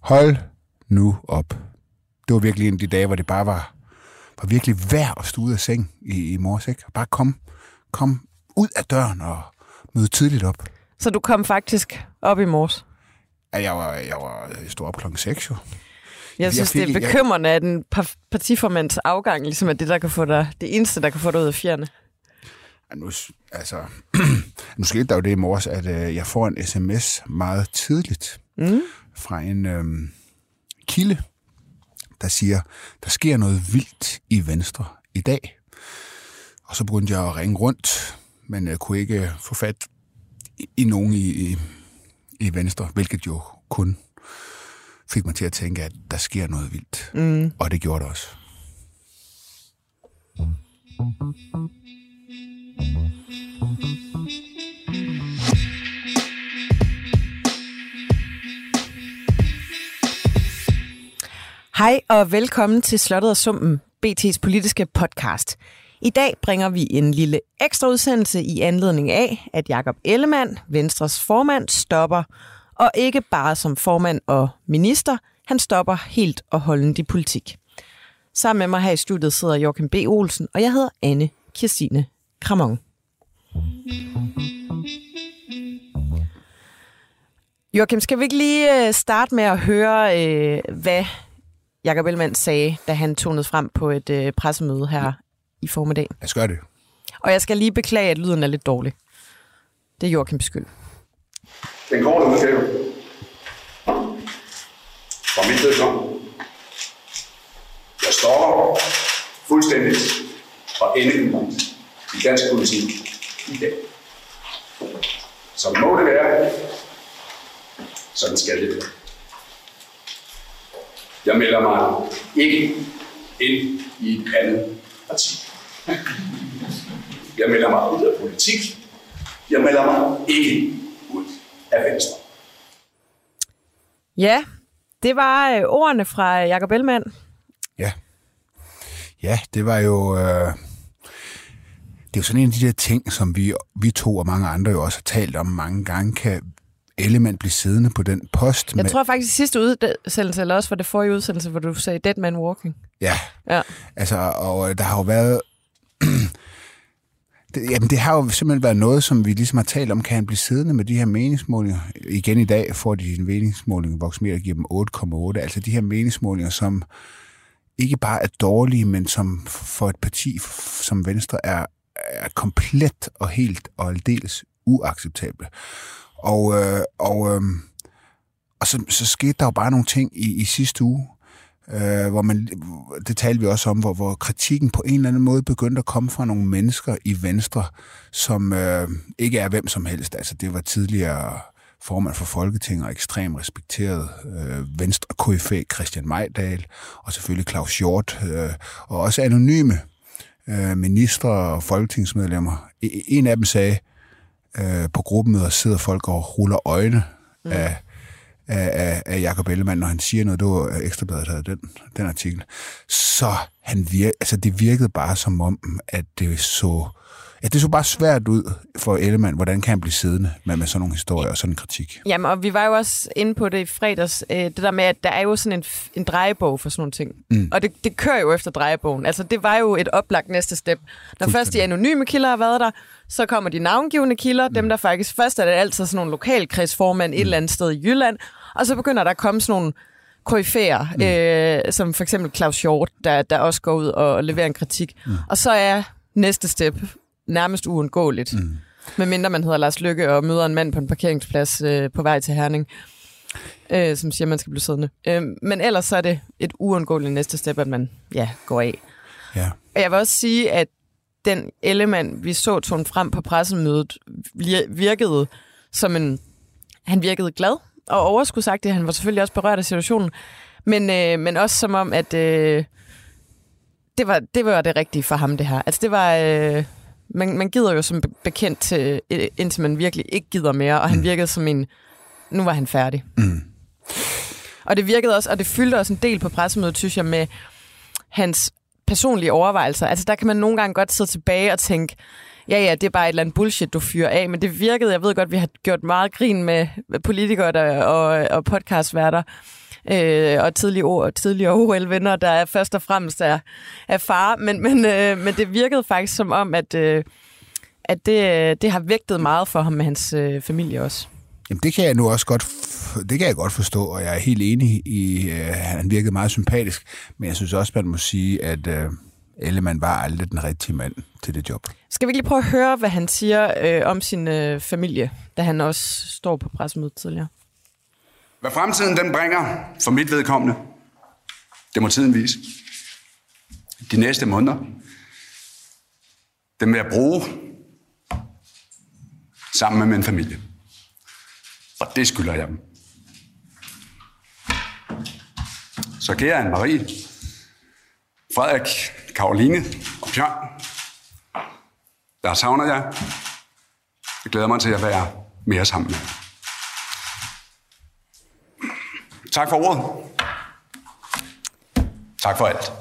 Hold nu op. Det var virkelig en af de dage, hvor det bare var, var virkelig værd at stå ud af seng i, i morges. Ikke? Bare kom, kom ud af døren og møde tidligt op. Så du kom faktisk op i morges? Ja, jeg, var, jeg, var, jeg stod op klokken 6 jo. Jeg synes, fik- det er bekymrende, at en par- partiformands afgang ligesom er det, der kan få dig, det eneste, der kan få dig ud af fjerne. Ja, Nu, altså, nu skete der jo det i morges, at øh, jeg får en sms meget tidligt Mm. Fra en øh, kilde, der siger, der sker noget vildt i Venstre i dag. Og så begyndte jeg at ringe rundt, men jeg kunne ikke få fat i, i nogen i, i, i Venstre, hvilket jo kun fik mig til at tænke, at der sker noget vildt. Mm. Og det gjorde det også. Hej og velkommen til Slottet og Sumpen, BT's politiske podcast. I dag bringer vi en lille ekstra udsendelse i anledning af, at Jakob Ellemann, Venstres formand, stopper. Og ikke bare som formand og minister, han stopper helt og holdent i politik. Sammen med mig her i studiet sidder Joachim B. Olsen, og jeg hedder Anne Kirstine Kramon. Joachim, skal vi ikke lige øh, starte med at høre, øh, hvad Jakob Ellemann sagde, da han tonede frem på et øh, pressemøde her i formiddag. Jeg skal gøre det. Og jeg skal lige beklage, at lyden er lidt dårlig. Det er Joachims skyld. Den korte udgave. For mit vedkommende. Jeg står fuldstændigt og endegyldigt i dansk politik i dag. Som må det være, sådan skal det være. Jeg melder mig ikke ind i et andet parti. Jeg melder mig ud af politik. Jeg melder mig ikke ud af Venstre. Ja, det var øh, ordene fra Jakob Ellemann. Ja. Ja, det var jo... Øh, det er jo sådan en af de der ting, som vi, vi to og mange andre jo også har talt om mange gange. Kan Ellemann blive siddende på den post? Jeg tror faktisk sidste udsendelse, eller også var det forrige udsendelse, hvor du sagde Dead Man Walking. Ja, Ja. altså, og øh, der har jo været... det, jamen, det har jo simpelthen været noget, som vi ligesom har talt om. Kan han blive siddende med de her meningsmålinger? Igen i dag får de en meningsmåling, Voxmeter giver dem 8,8. Altså de her meningsmålinger, som ikke bare er dårlige, men som for et parti som Venstre er, er komplet og helt og aldeles uacceptable. Og, øh, og, øh, og så, så skete der jo bare nogle ting i, i sidste uge, øh, hvor man, det talte vi også om, hvor, hvor kritikken på en eller anden måde begyndte at komme fra nogle mennesker i Venstre, som øh, ikke er hvem som helst. Altså det var tidligere formand for Folketinget og ekstremt respekteret øh, venstre KFA Christian Majdal, og selvfølgelig Claus Hjort, øh, og også anonyme øh, ministre og folketingsmedlemmer. E- En af dem sagde, øh, på gruppemøder sidder folk og ruller øjne mm. af, af, af, Jacob Ellemann, når han siger noget. Det var Ekstrabladet, der havde den, den artikel. Så han vir, altså det virkede bare som om, at det så, ja, det så bare svært ud for Ellemann. Hvordan kan han blive siddende med, med sådan nogle historier og sådan en kritik? Jamen, og vi var jo også inde på det i fredags, øh, det der med, at der er jo sådan en, en drejebog for sådan nogle ting. Mm. Og det, det kører jo efter drejebogen. Altså, det var jo et oplagt næste step. Når først de anonyme kilder har været der, så kommer de navngivende kilder, mm. dem der faktisk, først er det altid sådan nogle lokalkredsformand mm. et eller andet sted i Jylland, og så begynder der at komme sådan nogle koryfærer, mm. øh, som for eksempel Claus Hjort, der, der også går ud og leverer en kritik. Mm. Og så er næste step nærmest uundgåeligt. Mm. Medmindre man hedder Lars Lykke og møder en mand på en parkeringsplads øh, på vej til Herning, øh, som siger, at man skal blive siddende. Øh, men ellers så er det et uundgåeligt næste step, at man ja, går af. Ja. Og jeg vil også sige, at den element, vi så tone frem på pressemødet, vir- virkede som en... Han virkede glad og overskudsagtig. Han var selvfølgelig også berørt af situationen. Men, øh, men også som om, at øh, det, var, det var det rigtige for ham, det her. Altså det var... Øh, man, man gider jo som be- bekendt til, indtil man virkelig ikke gider mere, og han virkede som en... Nu var han færdig. Mm. Og det virkede også, og det fyldte også en del på pressemødet, synes jeg, med hans personlige overvejelser. Altså der kan man nogle gange godt sidde tilbage og tænke, ja ja, det er bare et eller andet bullshit, du fyrer af, men det virkede, jeg ved godt, vi har gjort meget grin med politikere der, og, og podcastværter, øh, og tidligere, og tidligere OL-vinder, der er først og fremmest er, er far. Men, men, øh, men det virkede faktisk som om, at, øh, at det, det har vægtet meget for ham med hans øh, familie også. Jamen, det kan jeg nu også godt, det kan jeg godt forstå, og jeg er helt enig i, at han virkede meget sympatisk, men jeg synes også, man må sige, at uh, Ellemann var aldrig den rigtige mand til det job. Skal vi lige prøve at høre, hvad han siger øh, om sin øh, familie, da han også står på pressemødet tidligere? Hvad fremtiden den bringer for mit vedkommende, det må tiden vise. De næste måneder, dem vil jeg bruge sammen med min familie. Og det skylder jeg dem. Så kære Anne-Marie, Frederik, Karoline og Bjørn, der savner jeg. Jeg glæder mig til at være mere sammen med jer. Tak for ordet. Tak for alt.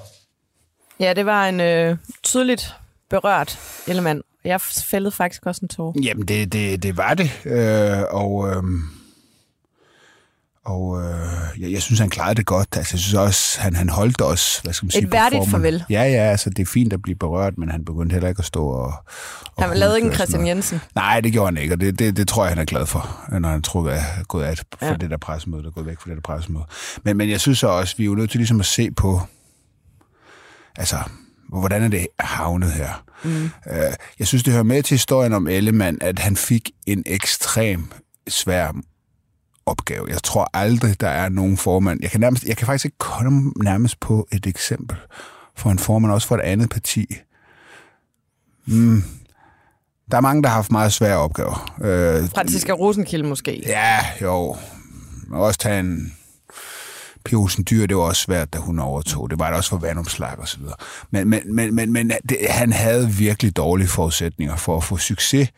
Ja, det var en øh, tydeligt berørt element. Jeg fældede faktisk også en tår. Jamen, det, det, det var det. Øh, og øh, og øh, jeg, jeg synes, han klarede det godt. Altså, jeg synes også, han, han holdt os, hvad skal man sige, Et værdigt farvel. Ja, ja, altså det er fint at blive berørt, men han begyndte heller ikke at stå og... og han lavede ikke en Christian Jensen. Nej, det gjorde han ikke, og det, det, det tror jeg, han er glad for, når han tror, at er gået af for ja. det der pressemøde, der er gået væk fra det der pressemøde. Men, men jeg synes også, vi er jo nødt til ligesom at se på, altså, hvordan er det havnet her? Mm. Uh, jeg synes, det hører med til historien om Ellemann, at han fik en ekstrem svær opgave. Jeg tror aldrig, der er nogen formand. Jeg kan, nærmest, jeg kan faktisk ikke komme nærmest på et eksempel for en formand, også for et andet parti. Mm. Der er mange, der har haft meget svære opgaver. Øh, Franziska Rosenkilde måske? Ja, jo. Man også tage en Pia Dyr, det var også svært, da hun overtog. Det var det også for vandomslag og så videre. Men, men, men, men, men det, han havde virkelig dårlige forudsætninger for at få succes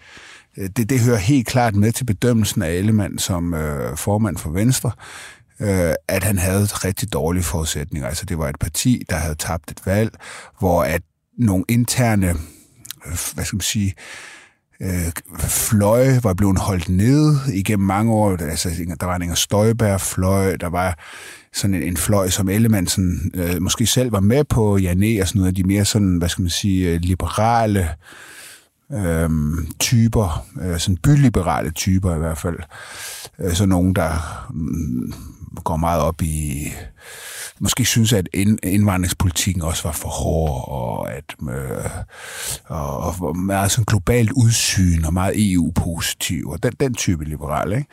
Øh, det, det hører helt klart med til bedømmelsen af Ellemann som øh, formand for Venstre, øh, at han havde rigtig dårlige forudsætninger. Altså det var et parti, der havde tabt et valg, hvor at nogle interne, øh, hvad skal man sige, øh, fløje var blevet holdt nede igennem mange år. Altså, der var en Inger Støjberg-fløj, der var sådan en, en fløj, som Ellemann sådan, øh, måske selv var med på, Janne og sådan noget af de mere sådan, hvad skal man sige, øh, liberale øh, typer, øh, sådan byliberale typer i hvert fald. Øh, så nogen, der øh, går meget op i måske synes, at indvandringspolitikken også var for hård, og at øh, og, og meget sådan globalt udsyn, og meget EU-positiv, og den, den type liberal, ikke?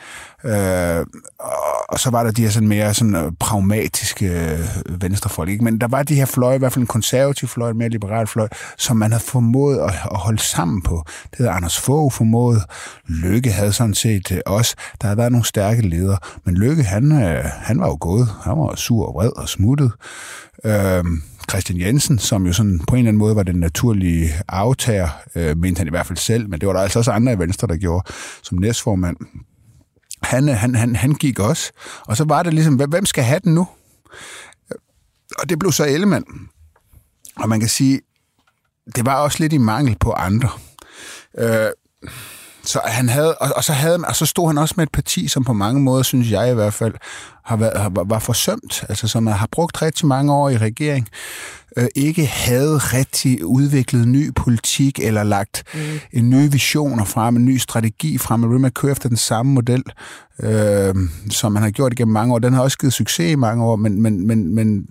Øh, og, og så var der de her sådan mere sådan øh, pragmatiske øh, venstrefolk, ikke? Men der var de her fløje, i hvert fald en konservativ fløj, en mere liberal fløj, som man havde formået at, at holde sammen på. Det havde Anders Fogh formået. Lykke havde sådan set øh, også. Der havde været nogle stærke ledere, men Lykke, han, han var jo gået. Han var sur og vred og smuttet. Øh, Christian Jensen, som jo sådan på en eller anden måde var den naturlige aftager, øh, mente han i hvert fald selv, men det var der altså også andre i Venstre, der gjorde som næstformand. Han, øh, han, han, han gik også, og så var det ligesom, hvem skal have den nu? Og det blev så Ellemann. Og man kan sige, det var også lidt i mangel på andre. Øh, så han havde, og, og, så havde, og så stod han også med et parti, som på mange måder, synes jeg i hvert fald, har været, har, var forsømt, altså som har brugt rigtig mange år i regering, øh, ikke havde rigtig udviklet ny politik eller lagt mm. en ny vision frem, en ny strategi frem, man kører efter den samme model, øh, som man har gjort igennem mange år. Den har også givet succes i mange år, men, men, men, men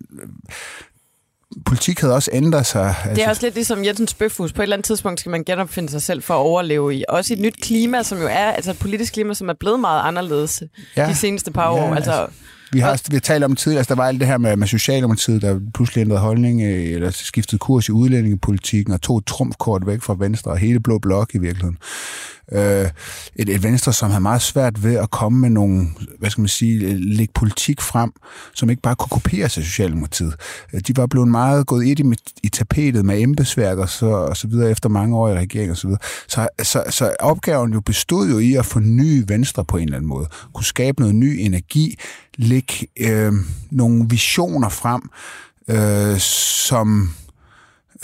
politik havde også ændret sig. Altså. Det er også lidt ligesom Jensens Bøfhus. På et eller andet tidspunkt skal man genopfinde sig selv for at overleve i. Også et nyt klima, som jo er altså et politisk klima, som er blevet meget anderledes ja. de seneste par år. Ja, altså, altså vi har, vi har talt om tidligere, altså der var alt det her med, med Socialdemokratiet, der pludselig ændrede holdning, øh, eller skiftede kurs i udlændingepolitikken, og tog trumfkort væk fra Venstre, og hele Blå Blok i virkeligheden. Øh, et, et Venstre, som havde meget svært ved at komme med nogle, hvad skal man sige, lægge politik frem, som ikke bare kunne kopieres af Socialdemokratiet. Øh, de var blevet meget gået ind i, i tapetet med embedsværk og så, og så videre efter mange år i regering og så videre. Så, så, så opgaven jo bestod jo i at forny Venstre på en eller anden måde. Kunne skabe noget ny energi, lægge øh, nogle visioner frem, øh, som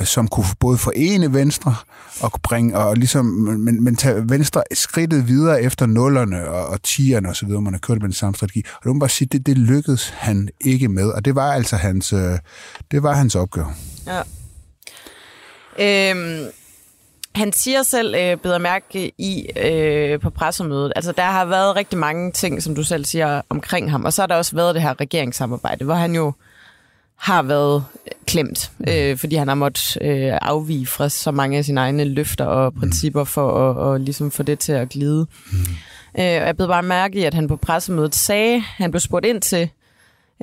som kunne både forene Venstre og bringe, og ligesom, men, men tage Venstre skridtet videre efter nullerne og, og tierne og så videre, man har kørt med den samme strategi. Og det må bare sige, det, det lykkedes han ikke med, og det var altså hans, øh, det var hans opgave. Ja. Øhm, han siger selv, øh, bedre mærke i øh, på pressemødet, altså der har været rigtig mange ting, som du selv siger, omkring ham, og så har der også været det her regeringssamarbejde, hvor han jo har været klemt, øh, fordi han har måttet øh, afvige fra så mange af sine egne løfter og principper for at og ligesom få det til at glide. Mm. Øh, og jeg blev bare mærke i, at han på pressemødet sagde, han blev spurgt ind til,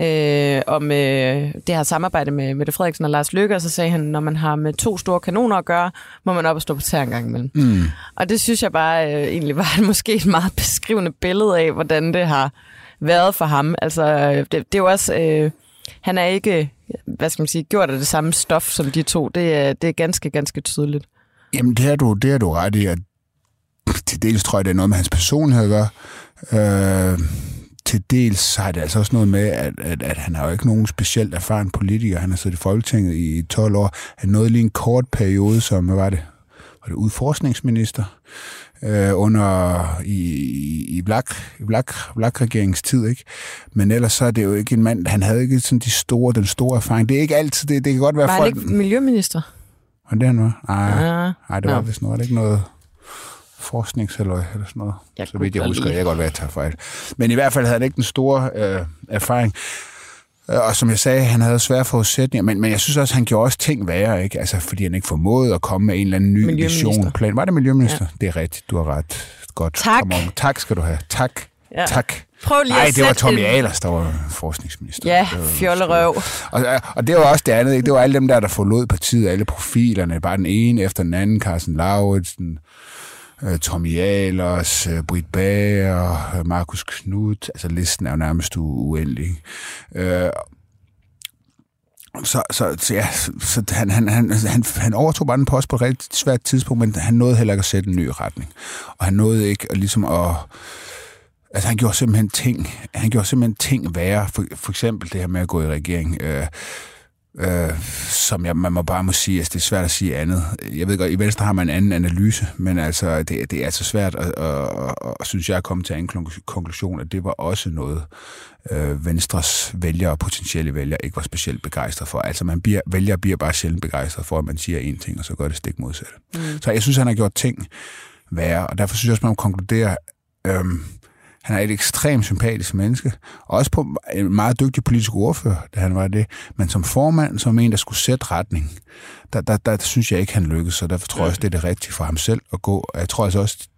øh, om øh, det her samarbejde med Mette Frederiksen og Lars Løkke, og så sagde han, når man har med to store kanoner at gøre, må man op og stå på tær en gang imellem. Mm. Og det synes jeg bare øh, egentlig var måske et meget beskrivende billede af, hvordan det har været for ham. Altså, det, det er jo også... Øh, han er ikke, hvad skal man sige, gjort af det samme stof som de to. Det er, det er ganske, ganske tydeligt. Jamen, det er du, det er du ret i, at til dels tror jeg, det er noget med hans personlighed at gøre. Øh, til dels har det altså også noget med, at, at, at han har jo ikke nogen specielt erfaren politiker. Han har siddet i Folketinget i 12 år. Han nåede lige en kort periode som, hvad var det, var det udforskningsminister øh, under i, i Black, Black, Black regeringens tid, ikke? Men ellers så er det jo ikke en mand, han havde ikke sådan de store, den store erfaring. Det er ikke altid, det, det kan godt være var folk... Han ikke miljøminister? Var det han var? Nej, ja. nej det var no. vist noget. Det ikke noget forskningshalløj eller sådan noget. Jeg så vidt jeg husker, jeg kan godt være, at jeg tager fejl. Men i hvert fald havde han ikke den store øh, erfaring. Øh, og som jeg sagde, han havde svære forudsætninger, men, men jeg synes også, han gjorde også ting værre, ikke? Altså, fordi han ikke formåede at komme med en eller anden ny vision. Plan. Var det miljøminister? Ja. Det er rigtigt, du har ret. Godt. Tak. Tak skal du have. Tak. Ja. Tak. Prøv lige Nej, det var Tommy Ahlers, der var forskningsminister. Ja, fjollerøv. Og, og det var også det andet, ikke? Det var alle dem der, der forlod partiet, alle profilerne, bare den ene efter den anden, Carsten Lauritsen, øh, Tommy Ahlers, øh, Britt Bager, øh, Markus Knudt, altså listen er jo nærmest u- uendelig. Øh, så, så, så, ja, så han, han, han, han, han overtog bare den post på et rigtig svært tidspunkt, men han nåede heller ikke at sætte en ny retning. Og han nåede ikke at, ligesom at... Altså, han gjorde simpelthen ting, han gjorde simpelthen ting værre. For, for eksempel det her med at gå i regering. Øh, øh, som jeg, man må bare må sige, altså det er svært at sige andet. Jeg ved godt, i Venstre har man en anden analyse, men altså det, det er altså svært at, at, at, at synes jeg at komme til en konklusion, at det var også noget, øh, Venstres vælgere og potentielle vælgere ikke var specielt begejstret for. Altså man bliver, vælgere bliver bare sjældent begejstret for, at man siger en ting, og så gør det stik modsatte. Mm. Så jeg synes, han har gjort ting værre, og derfor synes jeg også, man må konkludere, øhm, han er et ekstremt sympatisk menneske, og også på en meget dygtig politisk ordfører, da han var det. Men som formand, som en, der skulle sætte retning, der, der, der, der synes jeg ikke, han lykkedes, så derfor tror jeg også, det er det rigtige for ham selv at gå. Og jeg tror altså også,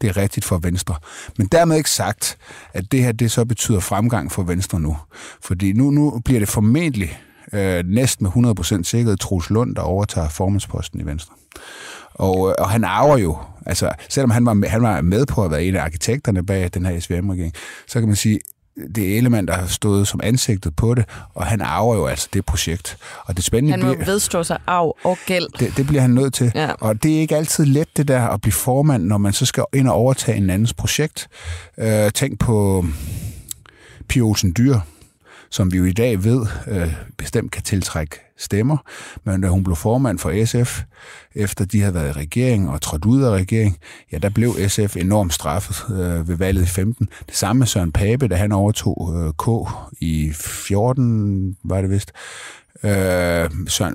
det er rigtigt for Venstre. Men dermed ikke sagt, at det her det så betyder fremgang for Venstre nu. Fordi nu, nu bliver det formentlig øh, næsten med 100% sikkerhed Troels Lund, der overtager formandsposten i Venstre. Og, øh, og han arver jo, altså selvom han var, med, han var med på at være en af arkitekterne bag den her SVM-regering, så kan man sige, det er Ellemann, der har stået som ansigtet på det, og han arver jo altså det projekt. Og det spændende Han må bliver, vedstå sig arv og gæld. det, det bliver han nødt til. Ja. Og det er ikke altid let, det der at blive formand, når man så skal ind og overtage en andens projekt. Øh, tænk på Pia Olsen Dyr, som vi jo i dag ved øh, bestemt kan tiltrække stemmer. Men da hun blev formand for SF, efter de havde været i regering og trådt ud af regering, ja, der blev SF enormt straffet øh, ved valget i 15. Det samme med Søren Pape, da han overtog øh, K i 14, var det vist. Øh, Søren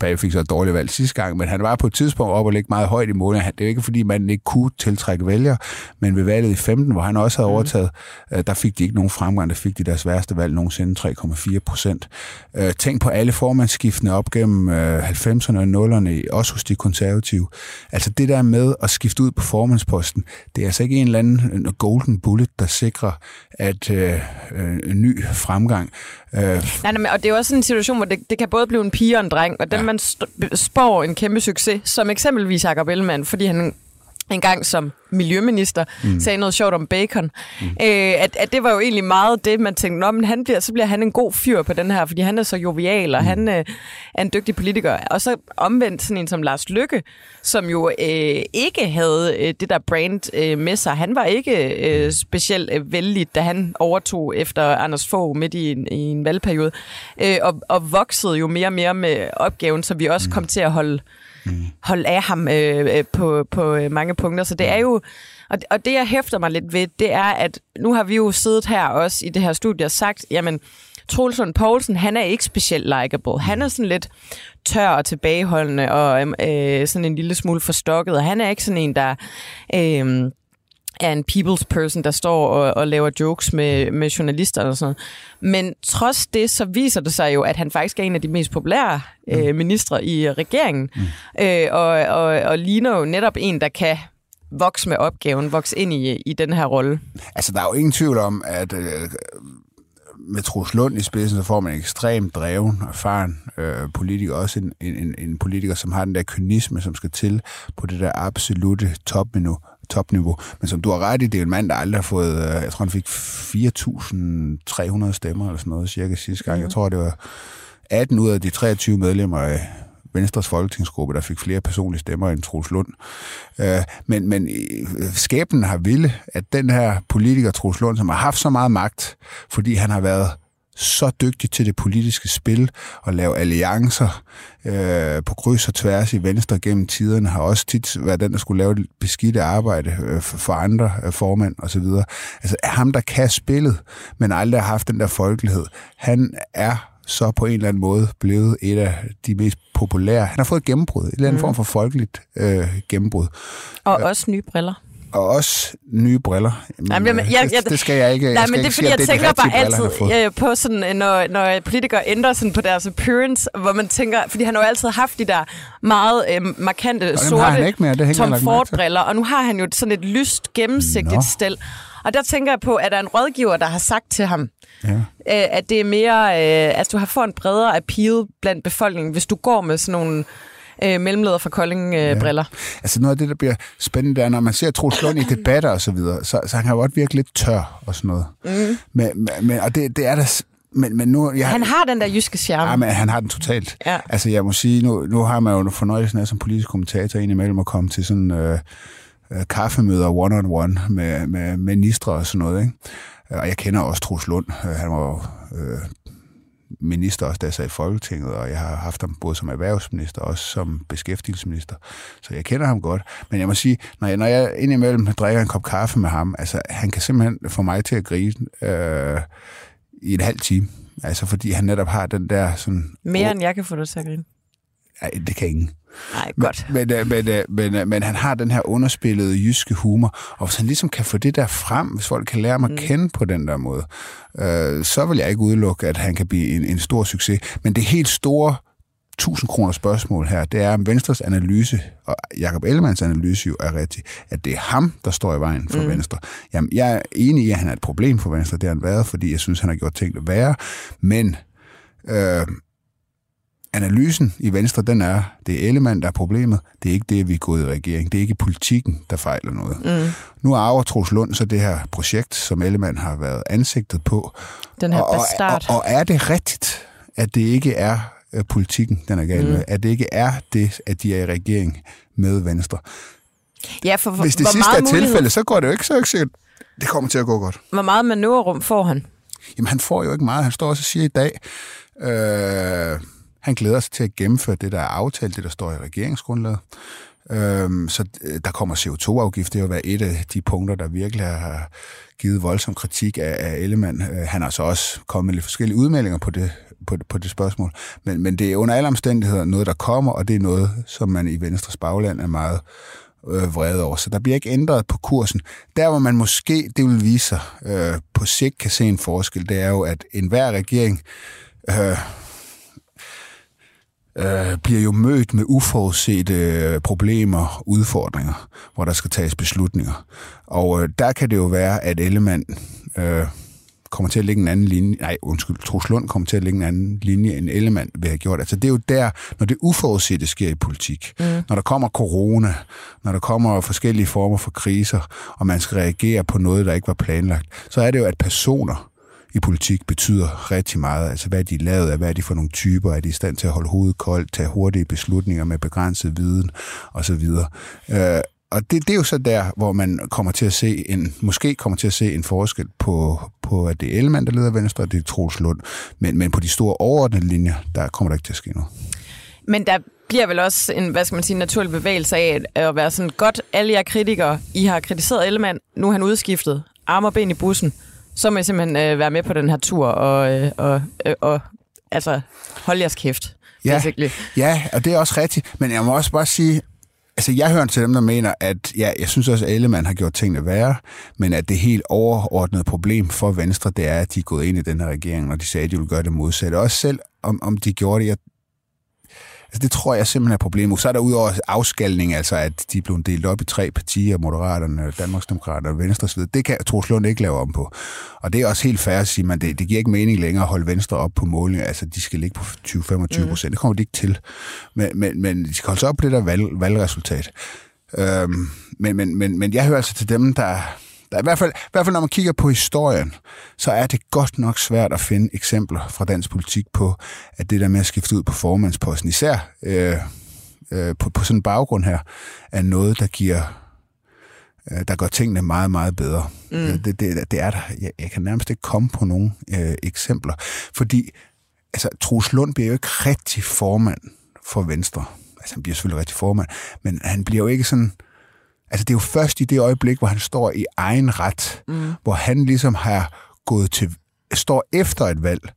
Pape fik så et dårligt valg sidste gang, men han var på et tidspunkt op og ligge meget højt i målet. Det er ikke, fordi man ikke kunne tiltrække vælgere, men ved valget i 15, hvor han også havde overtaget, øh, der fik de ikke nogen fremgang. Der fik de deres værste valg nogensinde, 3,4 procent. Øh, tænk på alle formandsskiftene op gennem øh, 90'erne og 0'erne, også hos de konservative. Altså det der med at skifte ud på formandsposten, det er altså ikke en eller anden golden bullet, der sikrer, at øh, øh, en ny fremgang. Øh, Nej, nej, men- og det er også en situation, hvor det, det kan både blive en pige og en dreng, og den Ja. man spår en kæmpe succes, som eksempelvis Jacob Ellemann, fordi han engang som miljøminister, mm. sagde noget sjovt om bacon. Mm. Øh, at, at det var jo egentlig meget det, man tænkte, Nå, men han bliver, så bliver han en god fyr på den her, fordi han er så jovial, og mm. han øh, er en dygtig politiker. Og så omvendt sådan en som Lars Lykke, som jo øh, ikke havde øh, det der brand øh, med sig. Han var ikke øh, specielt øh, vældig, da han overtog efter Anders Fogh midt i en, i en valgperiode, øh, og, og voksede jo mere og mere med opgaven, så vi også mm. kom til at holde mm. holde af ham øh, øh, på, på øh, mange punkter. Så det er jo... Og, og det, jeg hæfter mig lidt ved, det er, at nu har vi jo siddet her også i det her studie og sagt, jamen, Troels Poulsen, han er ikke specielt likable. Han er sådan lidt tør og tilbageholdende og øh, sådan en lille smule forstokket, og han er ikke sådan en, der... Øh, er en people's person, der står og, og laver jokes med, med journalister og sådan Men trods det, så viser det sig jo, at han faktisk er en af de mest populære øh, mm. ministre i regeringen. Mm. Øh, og, og, og ligner jo netop en, der kan vokse med opgaven, vokse ind i, i den her rolle. Altså, der er jo ingen tvivl om, at øh, med Troels Lund i spidsen, så får man en ekstremt dreven, erfaren øh, politiker, også en, en, en politiker, som har den der kynisme, som skal til på det der absolute topniveau, topniveau. Men som du har ret i, det er en mand, der aldrig har fået, øh, jeg tror han fik 4.300 stemmer eller sådan noget cirka sidste gang. Mm. Jeg tror, det var 18 ud af de 23 medlemmer af Venstres folketingsgruppe, der fik flere personlige stemmer end Troels Lund. Øh, men, men øh, skæbnen har ville, at den her politiker, Troels Lund, som har haft så meget magt, fordi han har været så dygtig til det politiske spil og lave alliancer øh, på kryds og tværs i Venstre gennem tiderne, har også tit været den, der skulle lave det beskidte arbejde øh, for andre øh, formand osv. Altså ham, der kan spillet, men aldrig har haft den der folkelighed, han er så på en eller anden måde blevet et af de mest populære. Han har fået gennembrud, en eller anden mm. form for folkeligt øh, gennembrud. Og øh, også nye briller og også nye briller. Men, Jamen, jeg, jeg, det, det skal jeg ikke. Nej, jeg men det er fordi, jeg det tænker bare altid ja, på sådan, øh, når, når politikere ændrer sådan på deres appearance, hvor man tænker, fordi han har jo altid haft de der meget øh, markante og sorte Tom Ford-briller, og nu har han jo sådan et lyst, gennemsigtigt stel. Og der tænker jeg på, at der er en rådgiver, der har sagt til ham, ja. øh, at det er mere, øh, at du har fået en bredere appeal blandt befolkningen, hvis du går med sådan nogle øh, mellemleder fra Kolding-briller. Øh, ja. Altså noget af det, der bliver spændende, er, når man ser Troels Lund i debatter og så videre, så, så han kan jo godt virke lidt tør og sådan noget. Mm. Men, men, og det, det er der men, men nu, jeg, han har den der jyske charme. Ja, men han har den totalt. Ja. Altså, jeg må sige, nu, nu har man jo fornøjelsen af som politisk kommentator indimellem at komme til sådan øh, øh, kaffemøder one-on-one med, med ministre og sådan noget. Ikke? Øh, og jeg kender også Troels Lund. Øh, han var øh, minister også, da jeg sad i Folketinget, og jeg har haft ham både som erhvervsminister og også som beskæftigelsesminister. Så jeg kender ham godt. Men jeg må sige, når jeg, når jeg indimellem drikker en kop kaffe med ham, altså han kan simpelthen få mig til at grine øh, i en halv time. Altså fordi han netop har den der sådan... Mere end jeg kan få dig til at grine. Nej, det kan ingen. Nej, godt. Men, men, men, men, men han har den her underspillede jyske humor, og hvis han ligesom kan få det der frem, hvis folk kan lære mig at mm. kende på den der måde, øh, så vil jeg ikke udelukke, at han kan blive en, en stor succes. Men det helt store 1000 kroner spørgsmål her, det er, om Venstres analyse, og Jakob Ellemanns analyse jo er rigtig, at det er ham, der står i vejen for mm. Venstre. Jamen, jeg er enig i, at han er et problem for Venstre, det har han været, fordi jeg synes, han har gjort ting at være, men øh, analysen i Venstre, den er, det er Ellemann, der er problemet. Det er ikke det, vi er gået i regering. Det er ikke politikken, der fejler noget. Mm. Nu arver Troels Lund så det her projekt, som Ellemann har været ansigtet på. Den her og, og, og, og er det rigtigt, at det ikke er uh, politikken, den er galt mm. med? At det ikke er det, at de er i regering med Venstre? Ja, for, Hvis det sidste er mulighed... tilfælde, så går det jo ikke så ikke sikkert. Det kommer til at gå godt. Hvor meget manøvrerum får han? Jamen, han får jo ikke meget. Han står også og siger i dag, øh, han glæder sig til at gennemføre det, der er aftalt, det, der står i regeringsgrundlaget. Øhm, så øh, der kommer CO2-afgift. Det har været et af de punkter, der virkelig har givet voldsom kritik af, af Ellemann. Øh, han har så også kommet med lidt forskellige udmeldinger på det, på, på det spørgsmål. Men, men det er under alle omstændigheder noget, der kommer, og det er noget, som man i Venstres bagland er meget øh, vrede over. Så der bliver ikke ændret på kursen. Der, hvor man måske, det vil vise sig, øh, på sigt kan se en forskel, det er jo, at enhver regering... Øh, øh, bliver jo mødt med uforudsete øh, problemer, udfordringer, hvor der skal tages beslutninger. Og øh, der kan det jo være, at Ellemann øh, kommer til at lægge en anden linje, nej, undskyld, Troels Lund kommer til at lægge en anden linje, end Ellemann vil have gjort. Altså det er jo der, når det uforudsete sker i politik, mm. når der kommer corona, når der kommer forskellige former for kriser, og man skal reagere på noget, der ikke var planlagt, så er det jo, at personer i politik betyder rigtig meget. Altså hvad er de lavet af, hvad er de for nogle typer, er de i stand til at holde hovedet koldt, tage hurtige beslutninger med begrænset viden osv. Øh, og det, det er jo så der, hvor man kommer til at se en, måske kommer til at se en forskel på, på at det er Ellemann, der leder Venstre, og det er Troels Lund. Men, men på de store overordnede linjer, der kommer der ikke til at ske noget. Men der bliver vel også en, hvad skal man sige, naturlig bevægelse af at være sådan, godt, alle jer kritikere, I har kritiseret Ellemann, nu er han udskiftet, arm og ben i bussen, så må I simpelthen øh, være med på den her tur og, øh, og, øh, og altså, holde jeres kæft. Ja, basically. ja, og det er også rigtigt. Men jeg må også bare sige, Altså, jeg hører til dem, der mener, at ja, jeg synes også, at Ellemann har gjort tingene værre, men at det helt overordnede problem for Venstre, det er, at de er gået ind i den her regering, og de sagde, at de ville gøre det modsatte. Også selv om, om de gjorde det, jeg Altså, det tror jeg simpelthen er problemet. Så er der udover afskalning, altså at de er blevet delt op i tre partier, Moderaterne, Danmarksdemokraterne og Venstre osv., det kan Troels Lund ikke lave om på. Og det er også helt fair at sige, at det, det giver ikke mening længere at holde Venstre op på måling. Altså, de skal ligge på 20-25 procent. Mm. Det kommer de ikke til. Men, men, men de skal holde sig op på det der valg, valgresultat. Øhm, men, men, men, men jeg hører altså til dem, der der er i hvert, fald, i hvert fald, når man kigger på historien, så er det godt nok svært at finde eksempler fra dansk politik på, at det der med at skifte ud på formandsposten, især øh, øh, på, på sådan en baggrund her, er noget, der giver øh, der gør tingene meget, meget bedre. Mm. Det, det, det er der. Jeg, jeg kan nærmest ikke komme på nogle øh, eksempler. Fordi altså, Troels Lund bliver jo ikke rigtig formand for Venstre. Altså, han bliver selvfølgelig rigtig formand, men han bliver jo ikke sådan Altså det er jo først i det øjeblik, hvor han står i egen ret, mm. hvor han ligesom har gået til, står efter et valg,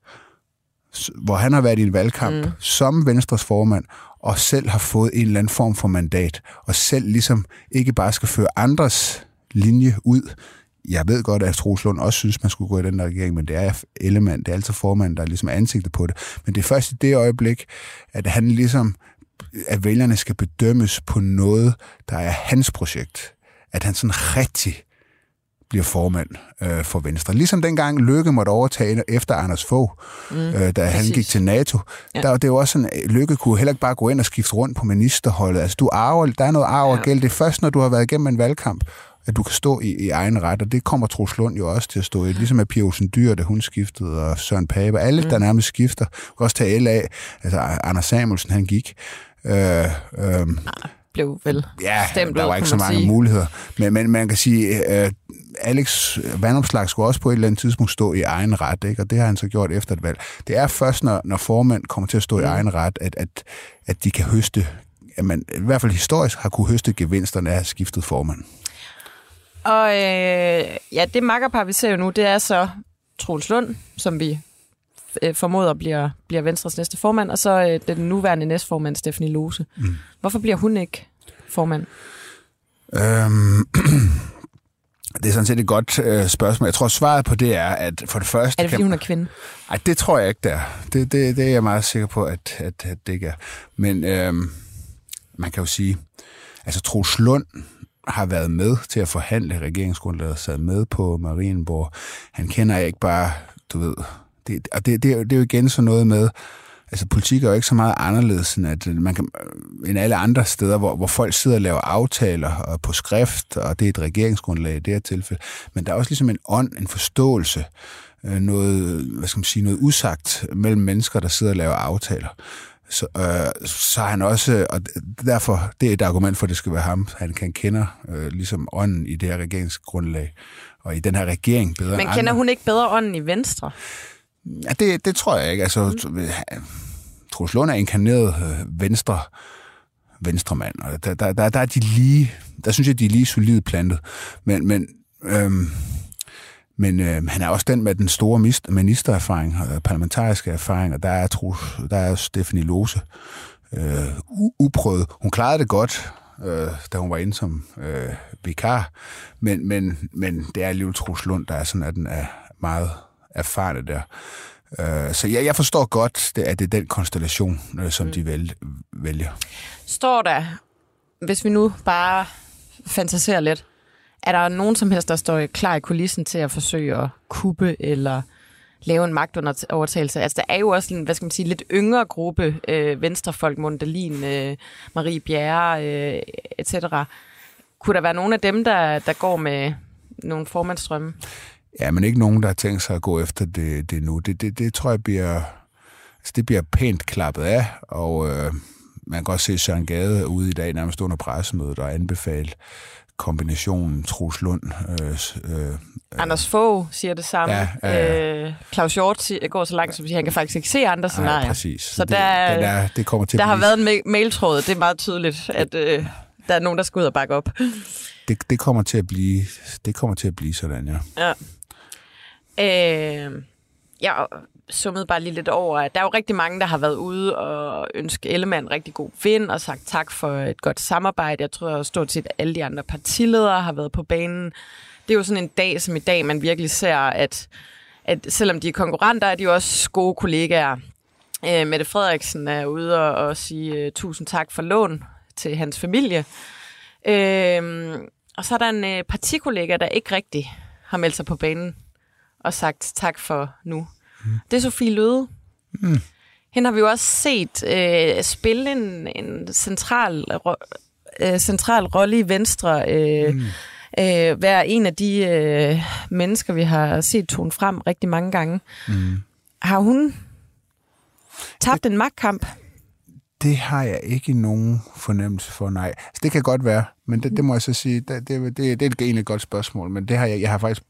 hvor han har været i en valgkamp mm. som Venstres formand, og selv har fået en eller anden form for mandat, og selv ligesom ikke bare skal føre andres linje ud. Jeg ved godt, at Troels Lund også synes, man skulle gå i den der regering, men det er element, det er altid formanden, der er ligesom ansigtet på det. Men det er først i det øjeblik, at han ligesom at vælgerne skal bedømmes på noget, der er hans projekt. At han sådan rigtig bliver formand øh, for Venstre. Ligesom dengang Lykke måtte overtage efter Anders Fogh, mm, øh, da præcis. han gik til NATO. Ja. Der, det var også sådan, Lykke kunne heller ikke bare gå ind og skifte rundt på ministerholdet. Altså, du arver, der er noget arv og gæld. Det er først, når du har været igennem en valgkamp, at du kan stå i, i egen ret, og det kommer Troels Lund jo også til at stå i, ligesom at Pia Olsen Dyr, da hun skiftede, og Søren Pape, alle, mm. der nærmest skifter. Også tage LA, altså Anders Samuelsen, han gik. Øh, øh, blev vel ja, stemt der ud, var ikke så mange sige. muligheder. Men, men man kan sige, øh, Alex Vandopslag skulle også på et eller andet tidspunkt stå i egen ret, ikke? og det har han så gjort efter et valg. Det er først, når, når formand kommer til at stå mm. i egen ret, at, at, at de kan høste, at man i hvert fald historisk har kunne høste gevinsterne af at have skiftet formand. Og øh, ja, det makkerpar, vi ser jo nu, det er så Troels Lund, som vi øh, formoder bliver, bliver Venstres næste formand, og så øh, den nuværende næstformand, Stephanie Lose. Mm. Hvorfor bliver hun ikke formand? Øhm, det er sådan set et godt øh, spørgsmål. Jeg tror, svaret på det er, at for det første... Er det, fordi hun er kvinde? Nej, det tror jeg ikke, der. Det, det, det er jeg meget sikker på, at, at, at det ikke er. Men øhm, man kan jo sige, altså Troels Lund har været med til at forhandle regeringsgrundlaget, sad med på Marienborg. Han kender ikke bare, du ved, det, og det, det, det er jo igen sådan noget med, altså politik er jo ikke så meget anderledes end, at man kan, end alle andre steder, hvor, hvor folk sidder og laver aftaler og på skrift, og det er et regeringsgrundlag i det her tilfælde. Men der er også ligesom en ånd, en forståelse, øh, noget, hvad skal man sige, noget usagt mellem mennesker, der sidder og laver aftaler. Så, øh, så han også, og derfor, det er et argument for, at det skal være ham. Han kan kende øh, ligesom ånden i det her regeringsgrundlag, og i den her regering bedre Men kender andre. hun ikke bedre ånden i Venstre? Ja, det, det tror jeg ikke. Altså, mm. Troels Lund er inkarneret øh, venstre venstremand, og der, der, der, der er de lige, der synes jeg, de er lige solide plantet. Men, men, øhm, men øh, han er også den med den store ministererfaring, og parlamentariske erfaring, og der er, Troels, der er Stephanie Lose øh, uprøvet. Hun klarede det godt, øh, da hun var inde som øh, vikar, men, men, men det er alligevel Troels Lund, der er sådan, at den er meget erfarne der. Øh, så ja, jeg forstår godt, det, at det er den konstellation, øh, som mm. de vælger, vælger. Står der, hvis vi nu bare fantaserer lidt, er der nogen som helst, der står klar i kulissen til at forsøge at kuppe eller lave en magtovertagelse? Altså, der er jo også en, hvad skal man sige, lidt yngre gruppe, øh, venstrefolk, Mondelin, øh, Marie Bjerre, øh, etc. Kunne der være nogen af dem, der, der går med nogle formandsstrømme? Ja, men ikke nogen, der har tænkt sig at gå efter det, det nu. Det, det, det tror jeg bliver, altså det bliver pænt klappet af, og øh, man kan godt se Søren Gade ude i dag nærmest under pressemødet og anbefale kombinationen Troels Lund. Øh, øh, Anders Fogh siger det samme. Ja, ja, ja. Øh, Claus Hjort går så langt, som at han kan faktisk ikke se andre scenarier. Ja, præcis. Så, det, der, er, det kommer til der har været en mailtråd, det er meget tydeligt, at øh, der er nogen, der skal ud og bakke op. Det, det, kommer til at blive, det kommer til at blive sådan, ja. Ja. Øh, jeg summede bare lige lidt over, at der er jo rigtig mange, der har været ude og ønske Ellemann rigtig god vind og sagt tak for et godt samarbejde. Jeg tror at stort set alle de andre partiledere har været på banen. Det er jo sådan en dag som i dag, man virkelig ser, at, at selvom de er konkurrenter, er de jo også gode kollegaer. Øh, Mette Frederiksen er ude og, og sige uh, tusind tak for lån til hans familie. Øh, og så er der en øh, partikollega, der ikke rigtig har meldt sig på banen og sagt tak for nu. Mm. Det er Sofie Løde. Mm. Hende har vi jo også set øh, spille en, en central, ro, øh, central rolle i Venstre. Øh, mm. øh, være en af de øh, mennesker, vi har set tone frem rigtig mange gange. Mm. Har hun tabt en magtkamp? Det har jeg ikke nogen fornemmelse for, nej. Altså, det kan godt være, men det, det må jeg så sige, det, det, det, det er egentlig et godt spørgsmål, men det har jeg, jeg har faktisk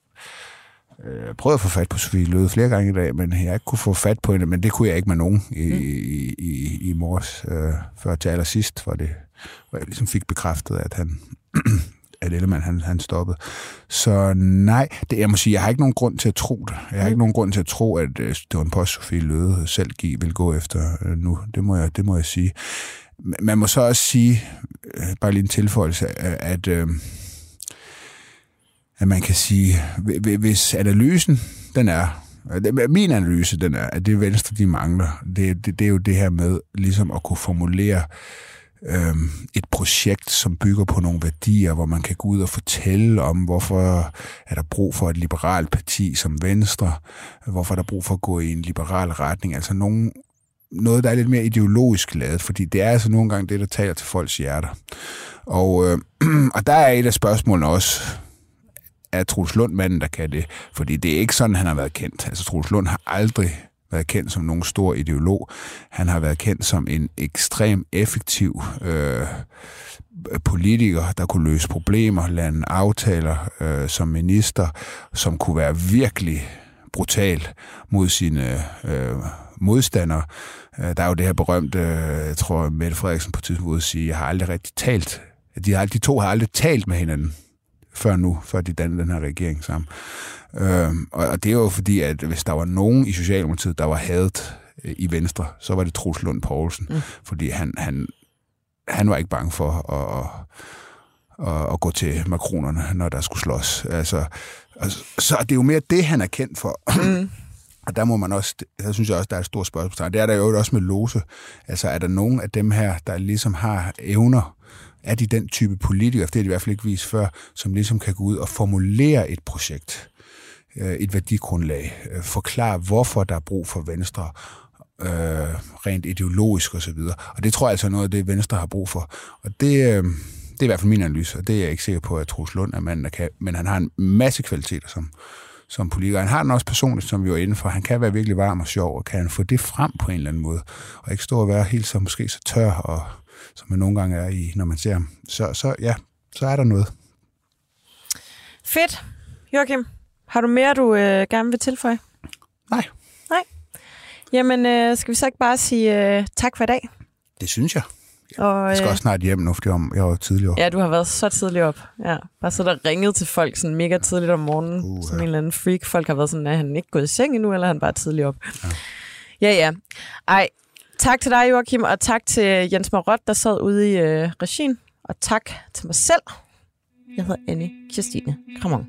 øh, prøvet at få fat på Sofie Løde flere gange i dag, men jeg ikke kunne få fat på hende, men det kunne jeg ikke med nogen i, mm. i, i, i morges, øh, før til allersidst, hvor, det, hvor jeg ligesom fik bekræftet, at han at Ellemann han, han stoppede. Så nej, det, jeg må sige, jeg har ikke nogen grund til at tro det. Jeg har mm. ikke nogen grund til at tro, at øh, det var en post, Sofie Løde selv vil gå efter øh, nu. Det må, jeg, det må jeg sige. Man må så også sige, øh, bare lige en tilføjelse, at... Øh, at man kan sige, hvis analysen, den er, min analyse, den er, at det Venstre, de mangler, det, det, det er jo det her med ligesom at kunne formulere øhm, et projekt, som bygger på nogle værdier, hvor man kan gå ud og fortælle om, hvorfor er der brug for et liberalt parti som Venstre, hvorfor er der brug for at gå i en liberal retning, altså nogle noget, der er lidt mere ideologisk lavet, fordi det er altså nogle gange det, der taler til folks hjerter. Og, øh, og der er et af spørgsmålene også, er Troels Lund manden, der kan det. Fordi det er ikke sådan, han har været kendt. Altså Troels Lund har aldrig været kendt som nogen stor ideolog. Han har været kendt som en ekstrem effektiv øh, politiker, der kunne løse problemer, lande aftaler øh, som minister, som kunne være virkelig brutal mod sine øh, modstandere. Øh, der er jo det her berømte, øh, jeg tror Mette Frederiksen på tidspunkt at sige, jeg har aldrig rigtig talt. De, har, de to har aldrig talt med hinanden før nu, før de dannede den her regering sammen. Øh, og, og det er jo fordi, at hvis der var nogen i Socialdemokratiet, der var hadet øh, i Venstre, så var det Troels Lund Poulsen. Mm. Fordi han, han, han var ikke bange for at, at, at gå til makronerne, når der skulle slås. Altså, altså, så det er jo mere det, han er kendt for. Mm. Og der må man også, der synes jeg også, der er et stort spørgsmål. Det er der jo også med Lose. Altså, er der nogen af dem her, der ligesom har evner er de den type politikere, det er de i hvert fald ikke vist før, som ligesom kan gå ud og formulere et projekt, øh, et værdigrundlag, øh, forklare, hvorfor der er brug for Venstre, øh, rent ideologisk osv. Og, og det tror jeg altså er noget af det, Venstre har brug for. Og det, øh, det er i hvert fald min analyse, og det er jeg ikke sikker på, at Troels Lund er manden, der kan. Men han har en masse kvaliteter som, som politiker. Han har den også personligt, som vi var inde for. Han kan være virkelig varm og sjov, og kan han få det frem på en eller anden måde. Og ikke stå og være helt så måske så tør og som man nogle gange er i, når man ser ham. Så, så ja, så er der noget. Fedt. Joachim, har du mere, du øh, gerne vil tilføje? Nej. Nej. Jamen, øh, skal vi så ikke bare sige øh, tak for i dag? Det synes jeg. Og, jeg skal øh, også snart hjem nu, fordi jeg var tidligere op. Ja, du har været så tidligt op. Ja, bare så der ringet til folk sådan mega tidligt om morgenen. Uh, som ja. en eller anden freak. Folk har været sådan, er han ikke gået i seng endnu, eller er han bare tidligt op? Ja, ja. ja. Ej, Tak til dig, Joachim, og tak til Jens Marot, der sad ude i øh, regien. Og tak til mig selv. Jeg hedder Annie Kirstine Kramon.